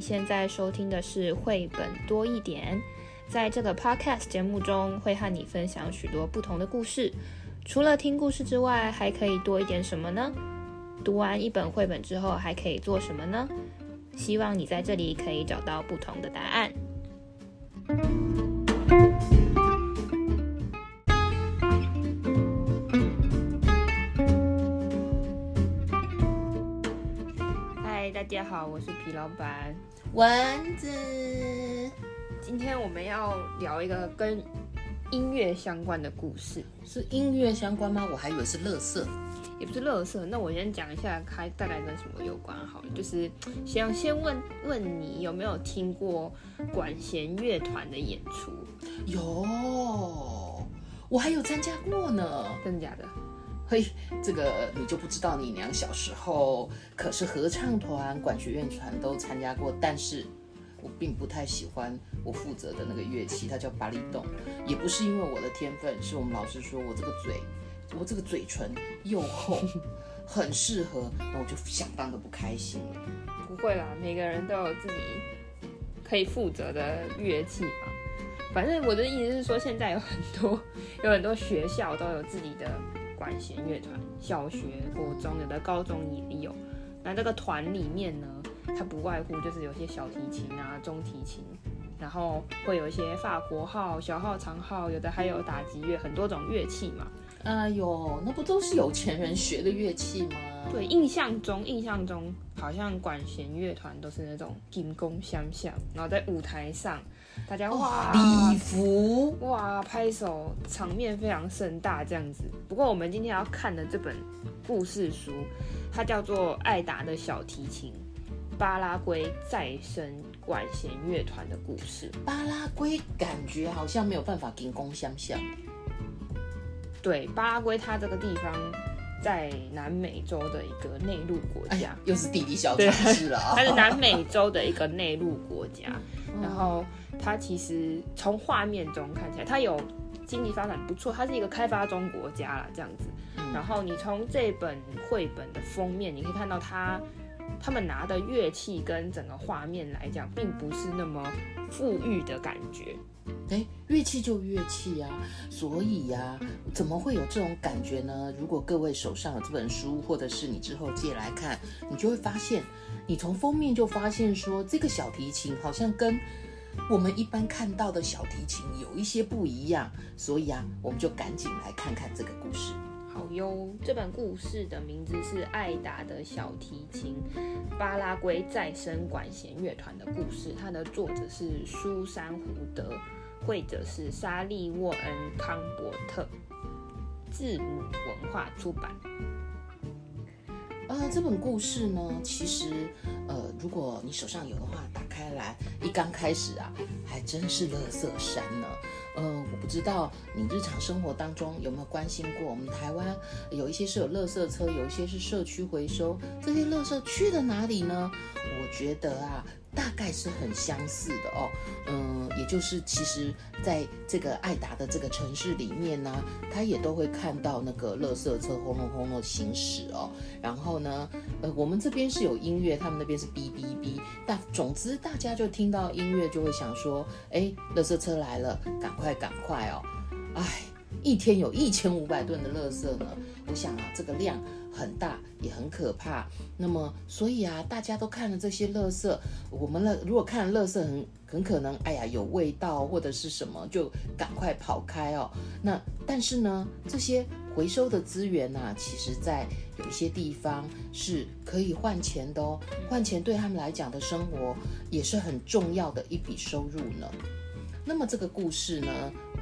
现在收听的是绘本多一点，在这个 podcast 节目中会和你分享许多不同的故事。除了听故事之外，还可以多一点什么呢？读完一本绘本之后，还可以做什么呢？希望你在这里可以找到不同的答案。家好，我是皮老板蚊子。今天我们要聊一个跟音乐相关的故事，是音乐相关吗？我还以为是乐色。也不是乐色，那我先讲一下，它大概跟什么有关好了。就是想先问问你有没有听过管弦乐团的演出？有，我还有参加过呢。真的假的？嘿，这个你就不知道，你娘小时候可是合唱团、管弦乐团都参加过，但是我并不太喜欢我负责的那个乐器，它叫巴里动，也不是因为我的天分，是我们老师说我这个嘴。我这个嘴唇又厚，很适合，那我就相当的不开心。不会啦，每个人都有自己可以负责的乐器嘛。反正我的意思是说，现在有很多有很多学校都有自己的管弦乐团，小学、国中，有的高中也有。那这个团里面呢，它不外乎就是有些小提琴啊、中提琴，然后会有一些法国号、小号、长号，有的还有打击乐，很多种乐器嘛。哎呦，那不都是有钱人学的乐器吗？对，印象中，印象中好像管弦乐团都是那种金弓相向，然后在舞台上，大家哇礼服哇拍手，场面非常盛大这样子。不过我们今天要看的这本故事书，它叫做《艾达的小提琴：巴拉圭再生管弦乐团的故事》。巴拉圭感觉好像没有办法金光闪闪。对，巴拉圭它这个地方在南美洲的一个内陆国家，又是地理小城市了。它是南美洲的一个内陆国家，然后它其实从画面中看起来，它有经济发展不错，它是一个开发中国家啦，这样子。然后你从这本绘本的封面，你可以看到它他们拿的乐器跟整个画面来讲，并不是那么富裕的感觉。哎，乐器就乐器啊，所以呀、怎么会有这种感觉呢？如果各位手上有这本书，或者是你之后借来看，你就会发现，你从封面就发现说，这个小提琴好像跟我们一般看到的小提琴有一些不一样。所以啊，我们就赶紧来看看这个故事。好哟，这本故事的名字是《爱达的小提琴：巴拉圭再生管弦乐团的故事》，它的作者是苏珊·胡德。绘者是莎莉·沃恩·康伯特，字母文化出版。呃，这本故事呢，其实，呃，如果你手上有的话，打开来，一刚开始啊，还真是垃圾山呢。呃，我不知道你日常生活当中有没有关心过，我们台湾有一些是有垃圾车，有一些是社区回收，这些垃圾去了哪里呢？我觉得啊。大概是很相似的哦，嗯，也就是其实在这个爱达的这个城市里面呢，他也都会看到那个垃圾车轰隆轰隆行驶哦。然后呢，呃，我们这边是有音乐，他们那边是哔哔哔。但总之，大家就听到音乐就会想说，哎，垃圾车来了，赶快赶快哦！哎，一天有一千五百吨的垃圾呢，我想啊，这个量。很大也很可怕，那么所以啊，大家都看了这些垃圾，我们了如果看了垃圾很很可能，哎呀有味道或者是什么，就赶快跑开哦。那但是呢，这些回收的资源呢、其实在有一些地方是可以换钱的哦，换钱对他们来讲的生活也是很重要的一笔收入呢。那么这个故事呢，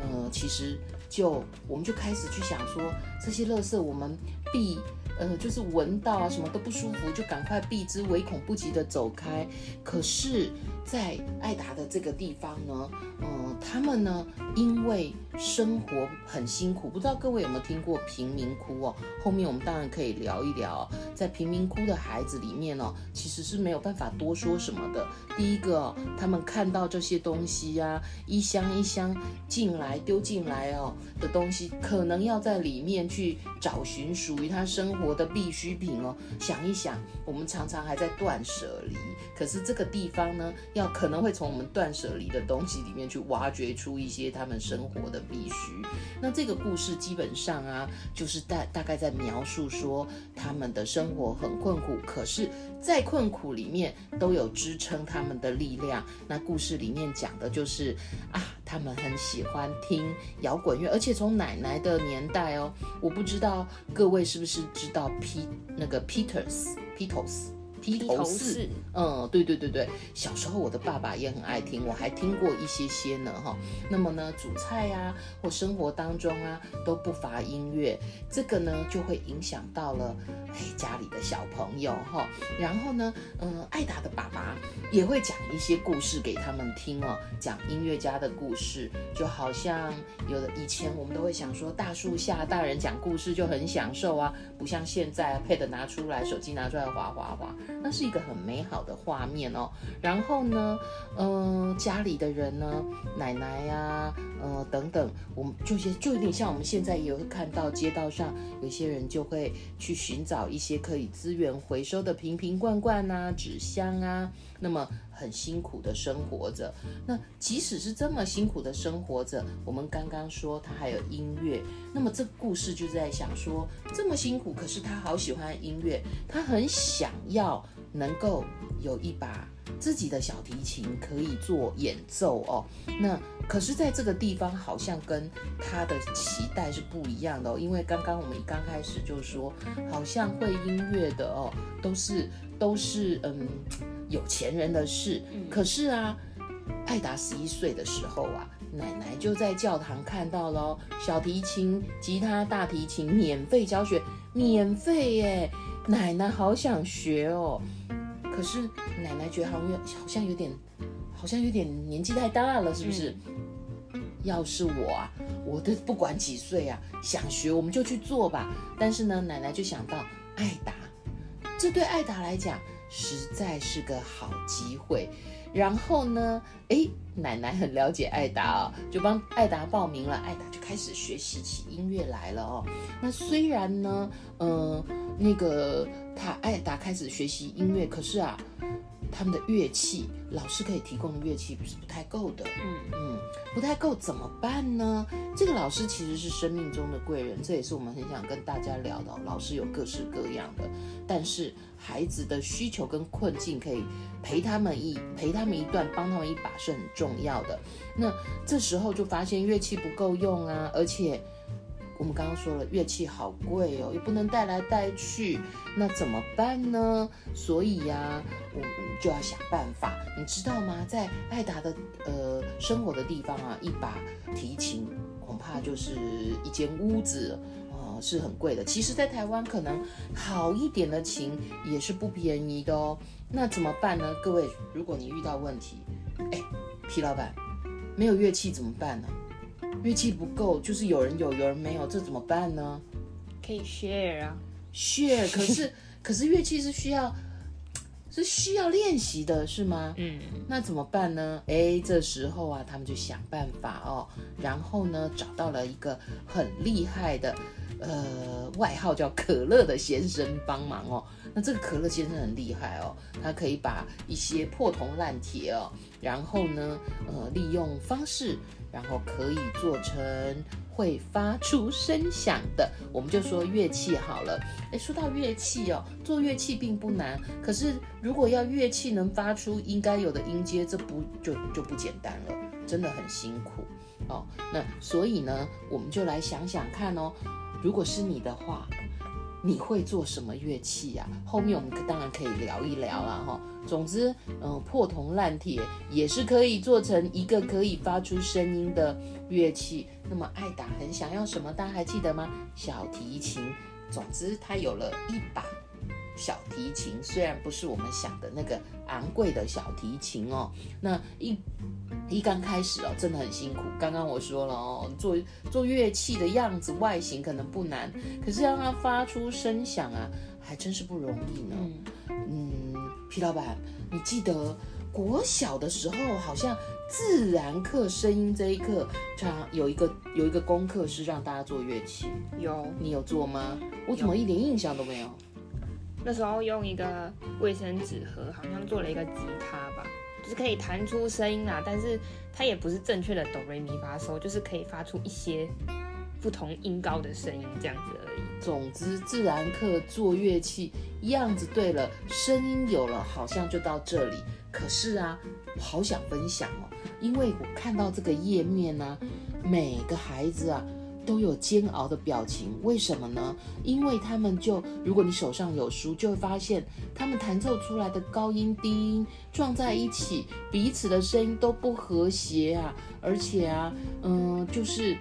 呃，其实就我们就开始去想说，这些垃圾我们必。呃，就是闻到啊，什么都不舒服，就赶快避之唯恐不及的走开。可是在艾达的这个地方呢，嗯，他们呢，因为生活很辛苦，不知道各位有没有听过贫民窟哦？后面我们当然可以聊一聊，在贫民窟的孩子里面哦，其实是没有办法多说什么的。第一个，他们看到这些东西呀、啊，一箱一箱进来丢进来哦的东西，可能要在里面去找寻属于他生活的必需品哦。想一想，我们常常还在断舍离，可是这个地方呢，要可能会从我们断舍离的东西里面去挖掘出一些他们生活的必须。那这个故事基本上啊，就是大大概在描述说他们的生活很困苦，可是，在困苦里面都有支撑他们的力量。那故事里面讲的就是啊，他们很喜欢听摇滚乐，而且从奶奶的年代哦，我不知道各位是不是知道 P 那个 Peters Beatles。披头士，嗯，对对对对，小时候我的爸爸也很爱听，我还听过一些些呢，哈。那么呢，煮菜呀、或生活当中啊，都不乏音乐，这个呢就会影响到了哎家里的小朋友，哈。然后呢，嗯，爱达的爸爸也会讲一些故事给他们听哦，讲音乐家的故事，就好像有的以前我们都会想说，大树下大人讲故事就很享受啊，不像现在 Pad 拿出来，手机拿出来，滑滑滑。那是一个很美好的画面哦。然后呢，嗯、家里的人呢，奶奶呀、啊，呃，等等，我们就些就有点像我们现在也会看到街道上有些人就会去寻找一些可以资源回收的瓶瓶罐罐啊、纸箱啊。那么很辛苦的生活着。那即使是这么辛苦的生活着，我们刚刚说他还有音乐。那么这个故事就在想说，这么辛苦，可是他好喜欢音乐，他很想要。能够有一把自己的小提琴可以做演奏哦，那可是在这个地方好像跟他的期待是不一样的哦，因为刚刚我们刚开始就说，好像会音乐的哦，都是都是嗯有钱人的事。可是啊，艾达十一岁的时候啊，奶奶就在教堂看到了小提琴、吉他、大提琴免费教学，免费耶。奶奶好想学哦，可是奶奶觉得好像好像有点，好像有点年纪太大了，是不是？嗯。要是我啊，我的不管几岁啊，想学我们就去做吧。但是呢，奶奶就想到艾达，这对艾达来讲实在是个好机会。然后呢，哎，奶奶很了解艾达哦，就帮艾达报名了，艾达就开始学习起音乐来了哦。那虽然呢，嗯、那个他艾达开始学习音乐，可是啊。他们的乐器，老师可以提供的乐器不是不太够的，嗯嗯，不太够怎么办呢？这个老师其实是生命中的贵人，这也是我们很想跟大家聊的。老师有各式各样的，但是孩子的需求跟困境可以陪他们一陪他们一段，帮他们一把是很重要的。那这时候就发现乐器不够用啊，而且。我们刚刚说了，乐器好贵哦，也不能带来带去，那怎么办呢？所以呀、我们就要想办法。你知道吗？在爱达的呃生活的地方啊，一把提琴恐怕就是一间屋子哦、呃，是很贵的。其实，在台湾可能好一点的琴也是不便宜的哦。那怎么办呢？各位，如果你遇到问题，哎，皮老板，没有乐器怎么办呢？乐器不够，就是有人有，有人没有，这怎么办呢？可以 share 啊，share。可是，可是乐器是需要，是需要练习的，是吗？嗯。那怎么办呢？哎，这时候啊，他们就想办法哦，然后呢，找到了一个很厉害的，呃，外号叫可乐的先生帮忙哦。那这个可乐先生很厉害哦，他可以把一些破铜烂铁哦，然后呢，呃，利用方式。然后可以做成会发出声响的，我们就说乐器好了。诶，说到乐器哦，做乐器并不难，可是如果要乐器能发出应该有的音阶，这不就就不简单了，真的很辛苦哦。那所以呢，我们就来想想看哦，如果是你的话。你会做什么乐器呀？后面我们当然可以聊一聊啦，哈。总之，嗯，破铜烂铁也是可以做成一个可以发出声音的乐器。那么爱达很想要什么？大家还记得吗？小提琴。总之，他有了一把小提琴，虽然不是我们想的那个昂贵的小提琴哦，那一一刚开始哦，真的很辛苦。刚刚我说了哦，做做乐器的样子外形可能不难，可是让它发出声响啊，还真是不容易呢。嗯，皮老板，你记得国小的时候好像自然课声音这一课，它有一个有一个功课是让大家做乐器，有，你有做吗？我怎么一点印象都没有？那时候用一个卫生纸盒，好像做了一个吉他吧，就是可以弹出声音啦，但是它也不是正确的哆来咪发嗦，就是可以发出一些不同音高的声音这样子而已。总之，自然课做乐器样子对了，声音有了，好像就到这里。可是啊，好想分享哦，因为我看到这个页面呢、啊，每个孩子啊。都有煎熬的表情，为什么呢？因为他们就，如果你手上有书，就会发现他们弹奏出来的高音低音撞在一起，彼此的声音都不和谐啊，而且啊，嗯、就是，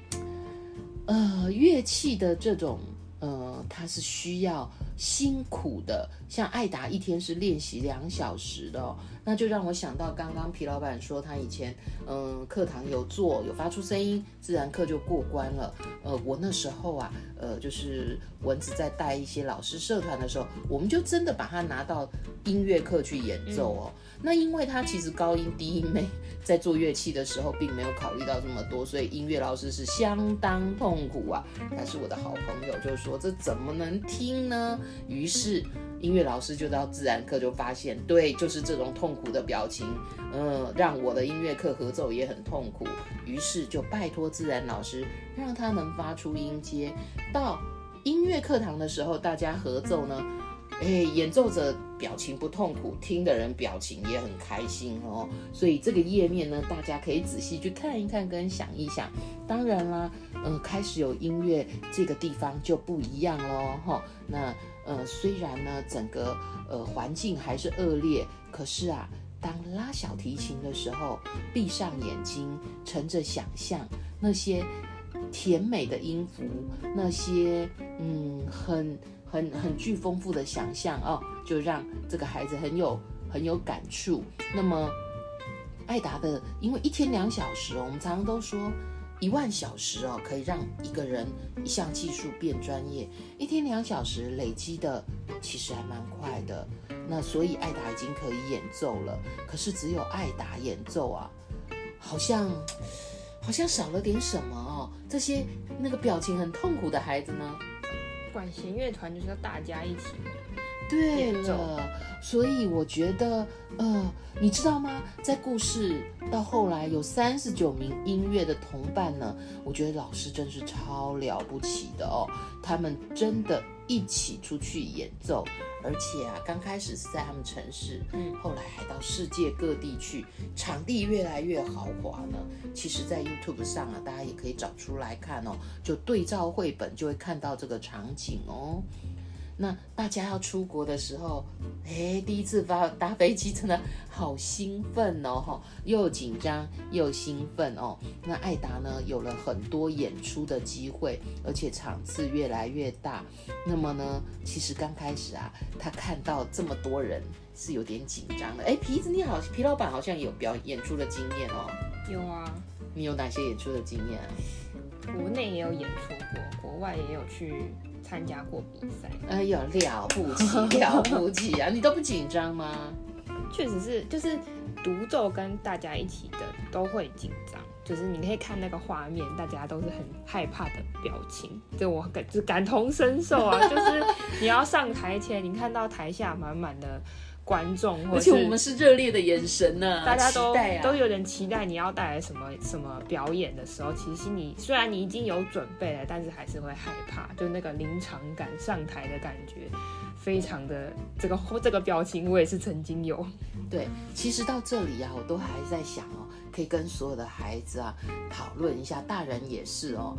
呃，乐器的这种，呃，他是需要辛苦的，像艾达一天是练习两小时的哦。那就让我想到刚刚皮老板说他以前，嗯，课堂有做有发出声音，自然课就过关了。呃，我那时候啊，呃，就是蚊子在带一些老师社团的时候，我们就真的把它拿到音乐课去演奏哦。嗯、那因为他其实高音低音没在做乐器的时候，并没有考虑到这么多，所以音乐老师是相当痛苦啊。他是我的好朋友，就是我这怎么能听呢？于是。音乐老师就到自然课就发现，对，就是这种痛苦的表情，嗯，让我的音乐课合奏也很痛苦。于是就拜托自然老师，让他能发出音阶。到音乐课堂的时候，大家合奏呢，哎，演奏者表情不痛苦，听的人表情也很开心哦。所以这个页面呢，大家可以仔细去看一看，跟想一想。当然啦，嗯，开始有音乐这个地方就不一样喽，哈，那。呃，虽然呢，整个呃环境还是恶劣，可是啊，当拉小提琴的时候，闭上眼睛，乘着想象那些甜美的音符，那些嗯很很很具丰富的想象哦，就让这个孩子很有很有感触。那么，艾达的，因为一天两小时，我们常常都说。一万小时哦，可以让一个人一项技术变专业。一天两小时累积的其实还蛮快的。那所以艾达已经可以演奏了，可是只有艾达演奏啊，好像好像少了点什么哦。这些那个表情很痛苦的孩子呢？管弦乐团就是要大家一起。对了，所以我觉得，呃，你知道吗？在故事到后来有三十九名音乐的同伴呢，我觉得老师真是超了不起的哦。他们真的一起出去演奏，而且啊，刚开始是在他们城市，嗯，后来还到世界各地去，场地越来越豪华呢。其实，在 YouTube 上啊，大家也可以找出来看哦，就对照绘本就会看到这个场景哦。那大家要出国的时候，哎，第一次发搭飞机，真的好兴奋哦，又紧张又兴奋哦。那艾达呢，有了很多演出的机会，而且场次越来越大。那么呢，其实刚开始啊，他看到这么多人是有点紧张的。哎，皮子你好，皮老板好像有表演出的经验哦。有啊。你有哪些演出的经验啊？国内也有演出过，国外也有去。参加过比赛，哎呦，了不起，了不起啊！你都不紧张吗？确实是，就是独奏跟大家一起的都会紧张，就是你可以看那个画面，大家都是很害怕的表情，就我感就感同身受啊！就是你要上台前，你看到台下满满的。观众，而且我们是热烈的眼神呢、啊，大家都、啊、都有点期待你要带来什么什么表演的时候，其实心里虽然你已经有准备了，但是还是会害怕，就那个临场感上台的感觉，非常的这个这个表情，我也是曾经有。对，其实到这里啊，我都还在想哦。可以跟所有的孩子啊讨论一下，大人也是哦。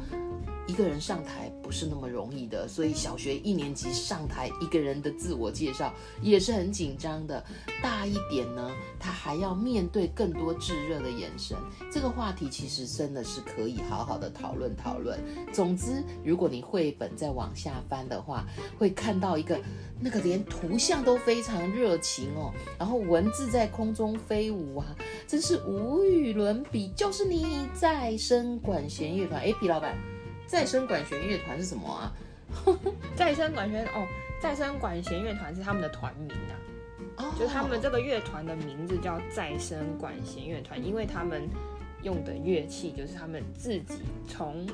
一个人上台不是那么容易的，所以小学一年级上台一个人的自我介绍也是很紧张的。大一点呢，他还要面对更多炙热的眼神。这个话题其实真的是可以好好的讨论讨论。总之，如果你绘本再往下翻的话，会看到一个那个连图像都非常热情哦，然后文字在空中飞舞啊，真是无语伦比。就是你再生管弦乐团，哎，皮老板。再生管弦乐团是什么啊？再生管弦哦，再生管弦乐团是他们的团名啊。哦，就他们这个乐团的名字叫再生管弦乐团，因为他们用的乐器就是他们自己从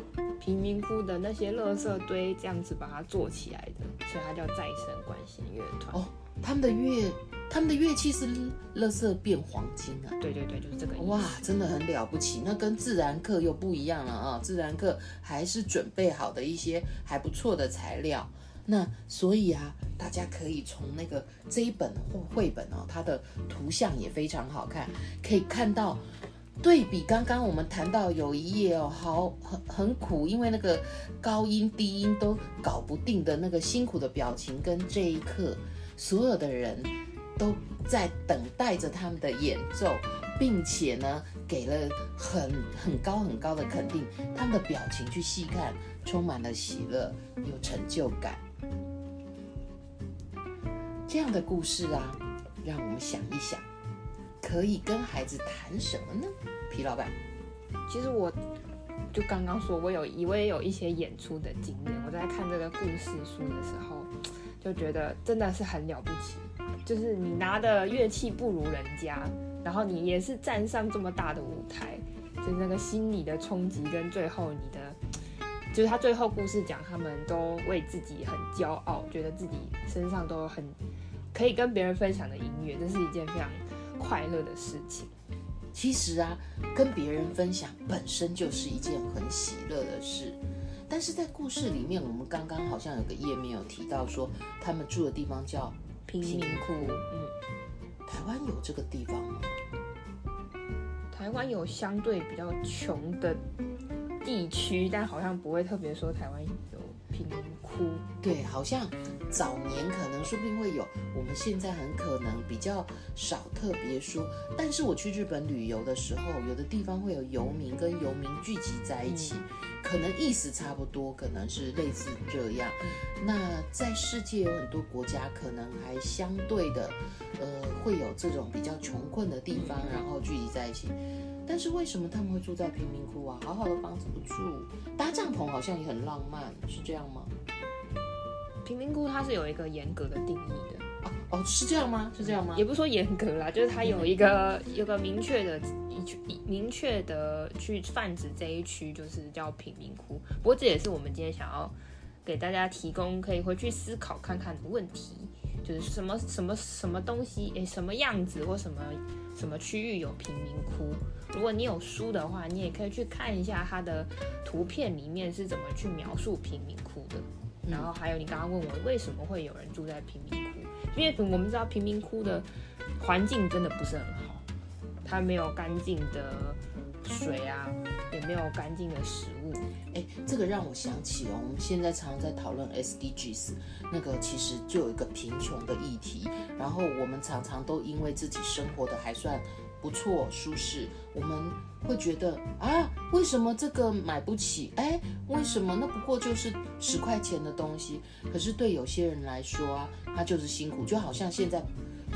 贫民窟的那些垃圾堆这样子把它做起来的，所以它叫再生管弦乐团。哦，他们的乐。他们的乐器是乐色变黄金啊！对对对，就是这个意思。哇，真的很了不起。那跟自然课又不一样了啊！自然课还是准备好的一些还不错的材料。那所以啊，大家可以从那个这一本绘本哦，它的图像也非常好看，可以看到对比刚刚我们谈到有一页哦，好很很苦，因为那个高音低音都搞不定的那个辛苦的表情，跟这一刻所有的人。都在等待着他们的演奏，并且呢，给了很很高很高的肯定。他们的表情去细看，充满了喜乐，有成就感。这样的故事啊，让我们想一想，可以跟孩子谈什么呢？皮老板，其实我就刚刚说，我有一位有一些演出的经验。我在看这个故事书的时候，就觉得真的是很了不起。就是你拿的乐器不如人家，然后你也是站上这么大的舞台，就是那个心理的冲击跟最后你的，就是他最后故事讲，他们都为自己很骄傲，觉得自己身上都很可以跟别人分享的音乐，这是一件非常快乐的事情。其实啊，跟别人分享本身就是一件很喜乐的事，但是在故事里面，我们刚刚好像有个页面有提到说，他们住的地方叫。贫民窟，嗯，台湾有这个地方吗？台湾有相对比较穷的地区，但好像不会特别说台湾有贫民窟。对，好像早年可能说不定会有，我们现在很可能比较少特别说。但是我去日本旅游的时候，有的地方会有游民跟游民聚集在一起。可能意思差不多，可能是类似这样。那在世界有很多国家，可能还相对的，呃，会有这种比较穷困的地方，然后聚集在一起。但是为什么他们会住在贫民窟啊？好好的房子不住，搭帐篷好像也很浪漫，是这样吗？贫民窟它是有一个严格的定义的。哦，是这样吗？是这样吗？也不说严格啦，就是它有一个有个明确的一区，明确的去泛指这一区，就是叫贫民窟。不过这也是我们今天想要给大家提供可以回去思考看看的问题，就是什么什么什么东西，诶，什么样子或什么什么区域有贫民窟？如果你有书的话，你也可以去看一下它的图片里面是怎么去描述贫民窟的。然后还有你刚刚问我为什么会有人住在贫民窟？因为我们知道贫民窟的环境真的不是很好，它没有干净的水啊，也没有干净的食物。哎，这个让我想起哦，我们现在常常在讨论 SDGs，那个其实就有一个贫穷的议题，然后我们常常都因为自己生活的还算不错、舒适，我们会觉得啊，为什么这个买不起？哎，为什么那不过就是十块钱的东西？可是对有些人来说啊，他就是辛苦，就好像现在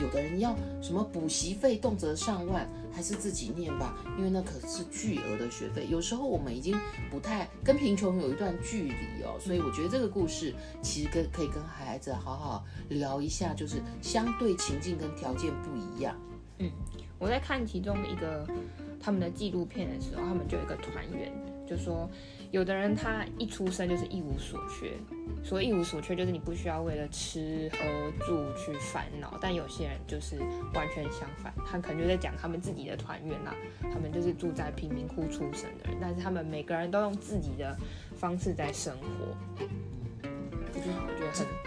有的人要什么补习费，动辄上万，还是自己念吧，因为那可是巨额的学费。有时候我们已经不太跟贫穷有一段距离哦，所以我觉得这个故事其实跟可以跟孩子好好聊一下，就是相对情境跟条件不一样，嗯。我在看其中一个他们的纪录片的时候，他们就有一个团员就说，有的人他一出生就是一无所缺，所谓一无所缺就是你不需要为了吃喝住去烦恼，但有些人就是完全相反，他可能就在讲他们自己的团员啦，他们就是住在贫民窟出生的人，但是他们每个人都用自己的方式在生活，我觉得很。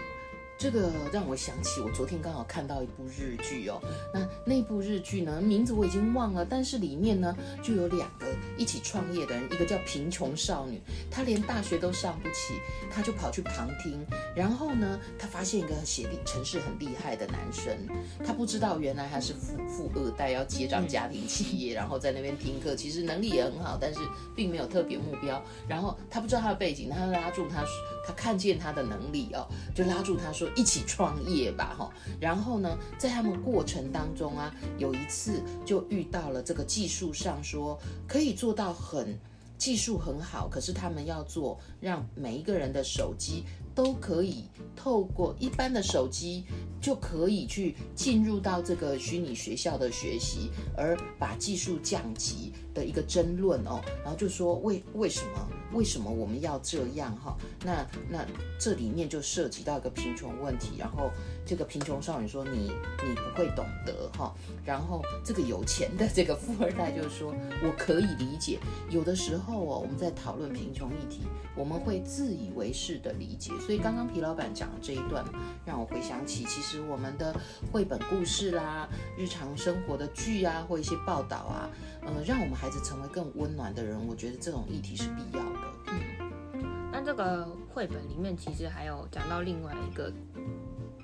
这个让我想起我昨天刚好看到一部日剧哦。那那部日剧呢，名字我已经忘了，但是里面呢就有两个一起创业的人，一个叫贫穷少女，她连大学都上不起，她就跑去旁听。然后呢，她发现一个写城市很厉害的男生，她不知道原来他是富富二代，要接掌家庭企业，然后在那边听课，其实能力也很好，但是并没有特别目标。然后她不知道他的背景，她拉住他，他看见他的能力哦，就拉住他说。一起创业吧，哈，然后呢，在他们过程当中啊，有一次就遇到了这个技术上说可以做到很技术很好，可是他们要做让每一个人的手机都可以透过一般的手机就可以去进入到这个虚拟学校的学习，而把技术降级的一个争论哦，然后就说为为什么？为什么我们要这样哈？那那这里面就涉及到一个贫穷问题，然后这个贫穷少女说你你不会懂得哈，然后这个有钱的这个富二代就是说我可以理解，有的时候哦我们在讨论贫穷议题，我们会自以为是的理解，所以刚刚皮老板讲的这一段让我回想起，其实我们的绘本故事啦、日常生活的剧啊或一些报道啊，呃，让我们孩子成为更温暖的人，我觉得这种议题是必要的。嗯，那这个绘本里面其实还有讲到另外一个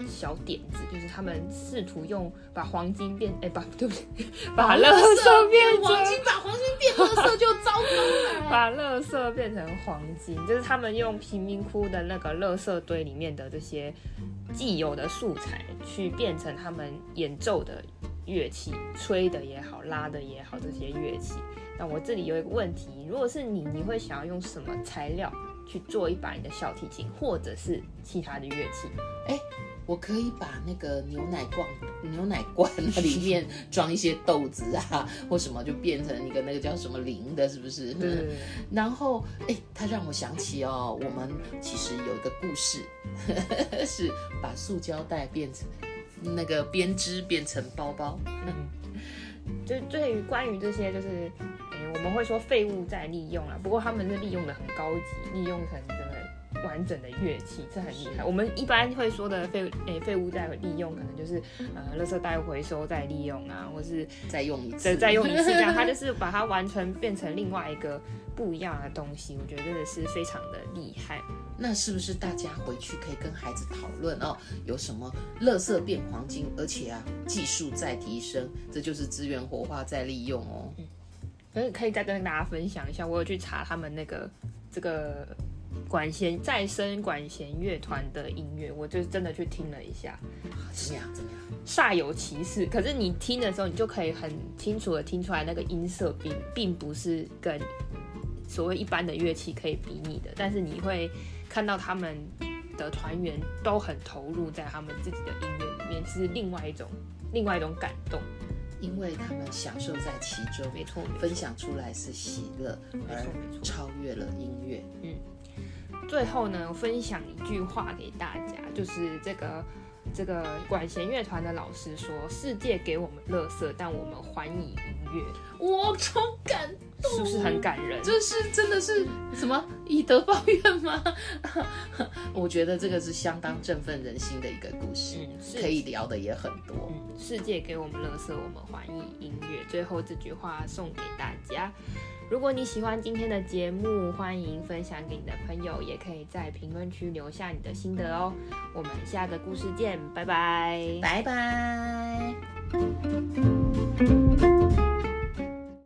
小点子，就是他们试图用把黄金变，哎，把对不对？把乐色变黄金，把黄金变乐色就糟糕了。把乐色变成黄金，就是他们用贫民窟的那个乐色堆里面的这些既有的素材，去变成他们演奏的乐器，吹的也好，拉的也好，这些乐器。那我这里有一个问题，如果是你，你会想要用什么材料去做一把你的小提琴，或者是其他的乐器？哎，我可以把那个牛奶罐、牛奶罐那里面装一些豆子啊，或什么，就变成一个那个叫什么铃的，是不是？对，对，对。然后，哎，它让我想起哦，我们其实有一个故事，是把塑胶袋变成那个编织变成包包。就对于关于这些，就是。我们会说废物再利用啊，不过他们是利用的很高级，利用成完整的乐器，这很厉害。我们一般会说的废诶废物再利用，可能就是呃垃圾袋回收再利用啊，或是再用一次，再用一次这样，它就是把它完全变成另外一个不一样的东西。我觉得真的是非常的厉害。那是不是大家回去可以跟孩子讨论哦？有什么垃圾变黄金，而且啊技术在提升，这就是资源活化再利用哦。嗯可以可以再跟大家分享一下，我有去查他们那个这个管弦再生管弦乐团的音乐，我就真的去听了一下，怎么样？怎么样？煞有其事。可是你听的时候，你就可以很清楚的听出来，那个音色并并不是跟所谓一般的乐器可以比拟的。但是你会看到他们的团员都很投入在他们自己的音乐里面，是另外一种另外一种感动。因为他们享受在其中，没错，分享出来是喜乐，而超越了音乐。嗯，最后呢，分享一句话给大家，就是这个这个管弦乐团的老师说：“世界给我们乐色，但我们还以音乐。”我超感动，是不是很感人？这是真的是什么以德报怨吗？我觉得这个是相当振奋人心的一个故事，嗯、可以聊的也很多。嗯、世界给我们乐色，我们还以音乐。最后这句话送给大家：如果你喜欢今天的节目欢迎分享给你的朋友也可以在评论区留下你的心得哦。我们下个故事见拜拜。拜拜。